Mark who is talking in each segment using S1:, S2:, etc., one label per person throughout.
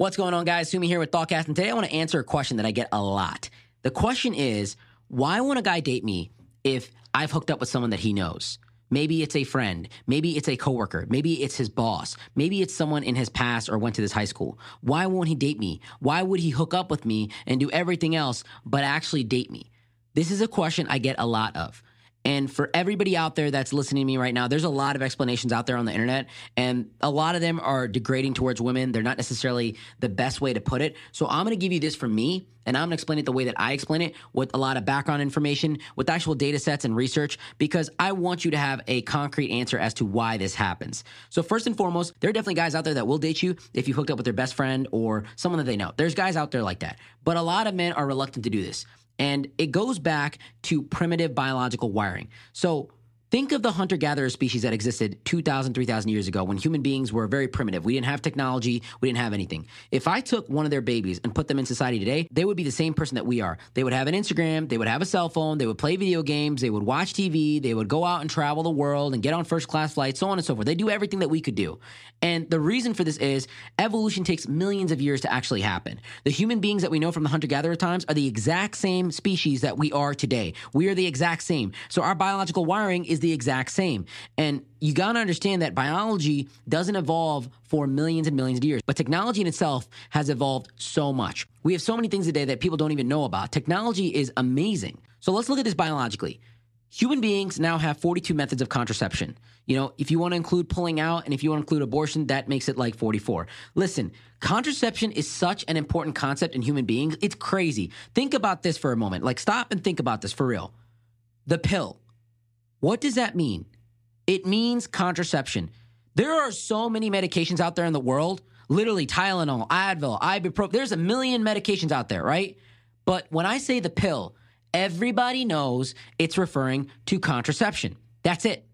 S1: What's going on, guys? Sumi here with Thoughtcast, and today I want to answer a question that I get a lot. The question is, why won't a guy date me if I've hooked up with someone that he knows? Maybe it's a friend. Maybe it's a coworker. Maybe it's his boss. Maybe it's someone in his past or went to this high school. Why won't he date me? Why would he hook up with me and do everything else but actually date me? This is a question I get a lot of. And for everybody out there that's listening to me right now, there's a lot of explanations out there on the internet, and a lot of them are degrading towards women. They're not necessarily the best way to put it. So I'm going to give you this from me, and I'm going to explain it the way that I explain it with a lot of background information, with actual data sets and research, because I want you to have a concrete answer as to why this happens. So first and foremost, there are definitely guys out there that will date you if you hooked up with their best friend or someone that they know. There's guys out there like that, but a lot of men are reluctant to do this. And it goes back to primitive biological wiring. So think of the hunter gatherer species that existed 2,000, 3,000 years ago when human beings were very primitive. We didn't have technology, we didn't have anything. If I took one of their babies and put them in society today, they would be the same person that we are. They would have an Instagram, they would have a cell phone, they would play video games, they would watch TV, they would go out and travel the world and get on first class flights, so on and so forth. They do everything that we could do. And the reason for this is evolution takes millions of years to actually happen. The human beings that we know from the hunter gatherer times are the exact same species that we are today. We are the exact same. So our biological wiring is the exact same. And you got to understand that biology doesn't evolve for millions and millions of years, but technology in itself has evolved so much. We have so many things today that people don't even know about. Technology is amazing. So let's look at this biologically. Human beings now have 42 methods of contraception. You know, if you want to include pulling out and if you want to include abortion, that makes it like 44. Listen, contraception is such an important concept in human beings. It's crazy. Think about this for a moment. Like, stop and think about this for real. The pill. What does that mean? It means contraception. There are so many medications out there in the world, literally Tylenol, Advil, ibuprofen. There's a million medications out there, right? But when I say the pill, everybody knows it's referring to contraception. That's it.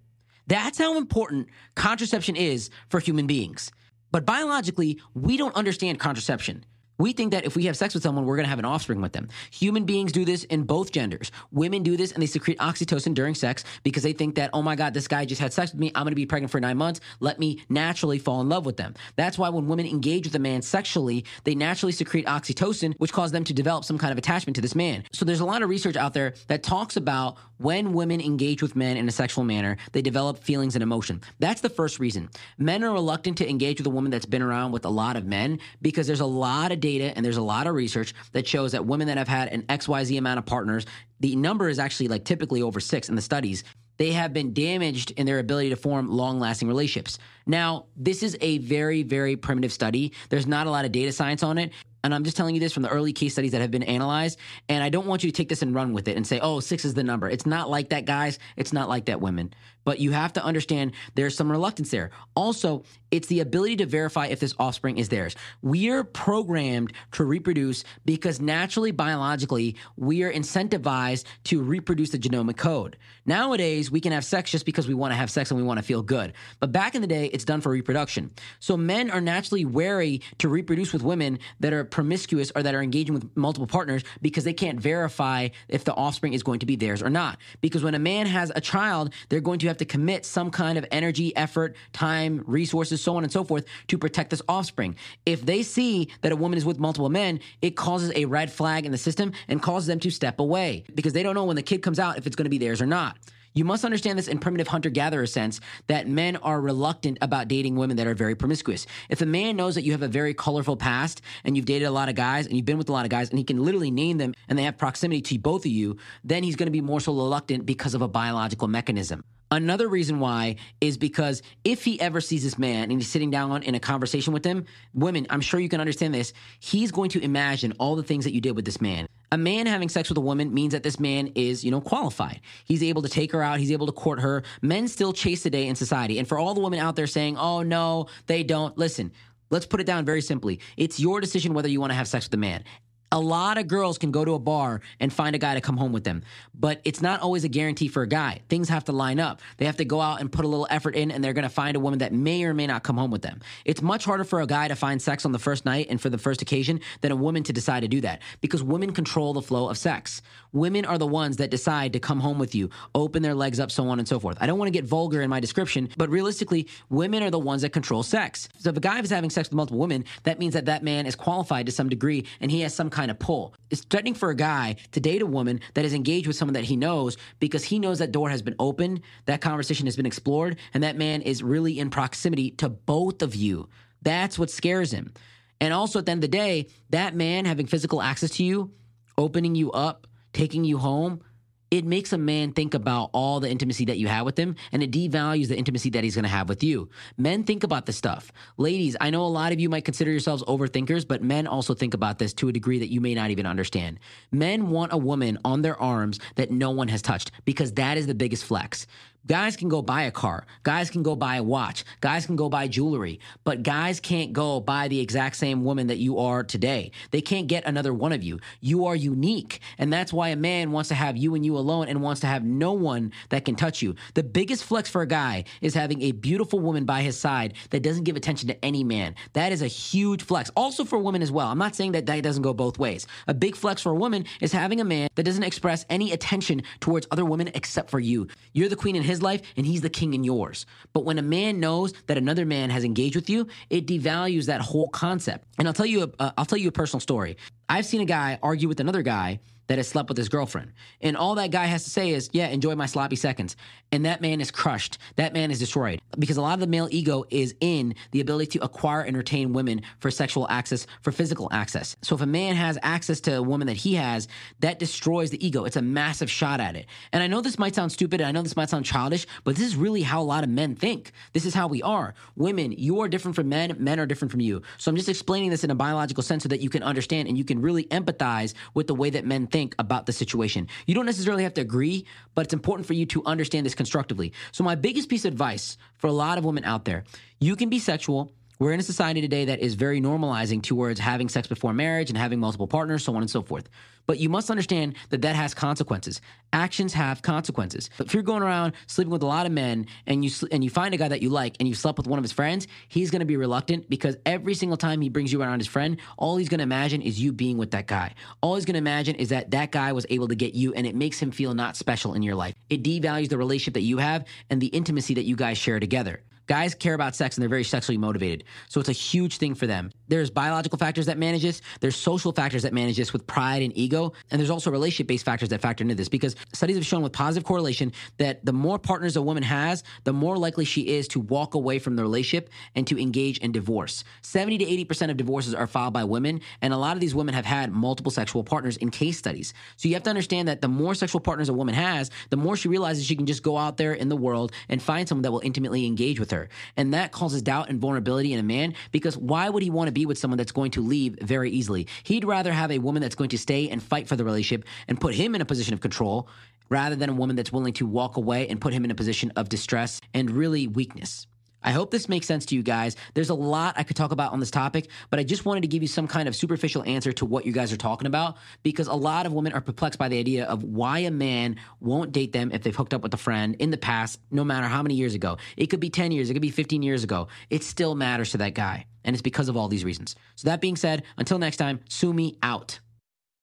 S1: That's how important contraception is for human beings. But biologically, we don't understand contraception. We think that if we have sex with someone, we're going to have an offspring with them. Human beings do this in both genders. Women do this and they secrete oxytocin during sex because they think that, oh my God, this guy just had sex with me. I'm going to be pregnant for nine months. Let me naturally fall in love with them. That's why when women engage with a man sexually, they naturally secrete oxytocin, which causes them to develop some kind of attachment to this man. So there's a lot of research out there that talks about when women engage with men in a sexual manner, they develop feelings and emotion. That's the first reason. Men are reluctant to engage with a woman that's been around with a lot of men because there's a lot of data and there's a lot of research that shows that women that have had an XYZ amount of partners, the number is actually like typically over six in the studies. They have been damaged in their ability to form long lasting relationships. Now, this is a very, very primitive study. There's not a lot of data science on it. And I'm just telling you this from the early case studies that have been analyzed. And I don't want you to take this and run with it and say, oh, six is the number. It's not like that, guys. It's not like that, women. But you have to understand there's some reluctance there. Also, it's the ability to verify if this offspring is theirs. We are programmed to reproduce because naturally, biologically, we are incentivized to reproduce the genomic code. Nowadays, we can have sex just because we want to have sex and we want to feel good. But back in the day, it's done for reproduction. So men are naturally wary to reproduce with women that are promiscuous or that are engaging with multiple partners because they can't verify if the offspring is going to be theirs or not. Because when a man has a child, they're going to have to commit some kind of energy, effort, time, resources, so on and so forth to protect this offspring. If they see that a woman is with multiple men, it causes a red flag in the system and causes them to step away because they don't know when the kid comes out if it's going to be theirs or not. You must understand this in primitive hunter gatherer sense that men are reluctant about dating women that are very promiscuous. If a man knows that you have a very colorful past and you've dated a lot of guys and you've been with a lot of guys and he can literally name them and they have proximity to both of you, then he's going to be more so reluctant because of a biological mechanism. Another reason why is because if he ever sees this man and he's sitting down in a conversation with him, women, I'm sure you can understand this, he's going to imagine all the things that you did with this man. A man having sex with a woman means that this man is, you know, qualified. He's able to take her out, he's able to court her. Men still chase the day in society. And for all the women out there saying, oh no, they don't, listen, let's put it down very simply. It's your decision whether you want to have sex with a man A lot of girls can go to a bar and find a guy to come home with them, but it's not always a guarantee for a guy. Things have to line up. They have to go out and put a little effort in, and they're going to find a woman that may or may not come home with them. It's much harder for a guy to find sex on the first night and for the first occasion than a woman to decide to do that because women control the flow of sex. Women are the ones that decide to come home with you, open their legs up, so on and so forth. I don't want to get vulgar in my description, but realistically, women are the ones that control sex. So if a guy is having sex with multiple women, that means that that man is qualified to some degree and he has some kind of pull. It's threatening for a guy to date a woman that is engaged with someone that he knows because he knows that door has been opened, that conversation has been explored, and that man is really in proximity to both of you. That's what scares him. And also at the end of the day, that man having physical access to you, opening you up, taking you home, it makes a man think about all the intimacy that you have with him and it devalues the intimacy that he's going to have with you. Men think about this stuff. Ladies, I know a lot of you might consider yourselves overthinkers, but men also think about this to a degree that you may not even understand. Men want a woman on their arms that no one has touched because that is the biggest flex. Guys can go buy a car. Guys can go buy a watch. Guys can go buy jewelry. But guys can't go buy the exact same woman that you are today. They can't get another one of you. You are unique. And that's why a man wants to have you and you alone and wants to have no one that can touch you. The biggest flex for a guy is having a beautiful woman by his side that doesn't give attention to any man. That is a huge flex. Also for women as well. I'm not saying that that doesn't go both ways. A big flex for a woman is having a man that doesn't express any attention towards other women except for you. You're the queen in his his life and he's the king in yours. But when a man knows that another man has engaged with you, it devalues that whole concept. And I'll tell you, a, uh, I'll tell you a personal story. I've seen a guy argue with another guy that has slept with his girlfriend. And all that guy has to say is, yeah, enjoy my sloppy seconds. And that man is crushed. That man is destroyed. Because a lot of the male ego is in the ability to acquire and retain women for sexual access, for physical access. So if a man has access to a woman that he has, that destroys the ego. It's a massive shot at it. And I know this might sound stupid, And I know this might sound childish, but this is really how a lot of men think. This is how we are. Women, you are different from men, men are different from you. So I'm just explaining this in a biological sense so that you can understand and you can really empathize with the way that men think think about the situation. You don't necessarily have to agree, but it's important for you to understand this constructively. So, my biggest piece of advice for a lot of women out there you can be sexual we're in a society today that is very normalizing towards having sex before marriage and having multiple partners, so on and so forth. But you must understand that that has consequences. Actions have consequences. If you're going around sleeping with a lot of men and you and you find a guy that you like and you slept with one of his friends, he's going to be reluctant because every single time he brings you around his friend, all he's going to imagine is you being with that guy. All he's going to imagine is that that guy was able to get you and it makes him feel not special in your life. It devalues the relationship that you have and the intimacy that you guys share together. Guys care about sex and they're very sexually motivated. So it's a huge thing for them. There's biological factors that manage this. There's social factors that manage this with pride and ego. And there's also relationship based factors that factor into this because studies have shown with positive correlation that the more partners a woman has, the more likely she is to walk away from the relationship and to engage in divorce. 70 to 80% of divorces are filed by women. And a lot of these women have had multiple sexual partners in case studies. So you have to understand that the more sexual partners a woman has, the more she realizes she can just go out there in the world and find someone that will intimately engage with her And that causes doubt and vulnerability in a man because why would he want to be with someone that's going to leave very easily? He'd rather have a woman that's going to stay and fight for the relationship and put him in a position of control rather than a woman that's willing to walk away and put him in a position of distress and really weakness. I hope this makes sense to you guys. There's a lot I could talk about on this topic, but I just wanted to give you some kind of superficial answer to what you guys are talking about because a lot of women are perplexed by the idea of why a man won't date them if they've hooked up with a friend in the past, no matter how many years ago. It could be 10 years, it could be 15 years ago. It still matters to that guy. And it's because of all these reasons. So, that being said, until next time, Sumi out.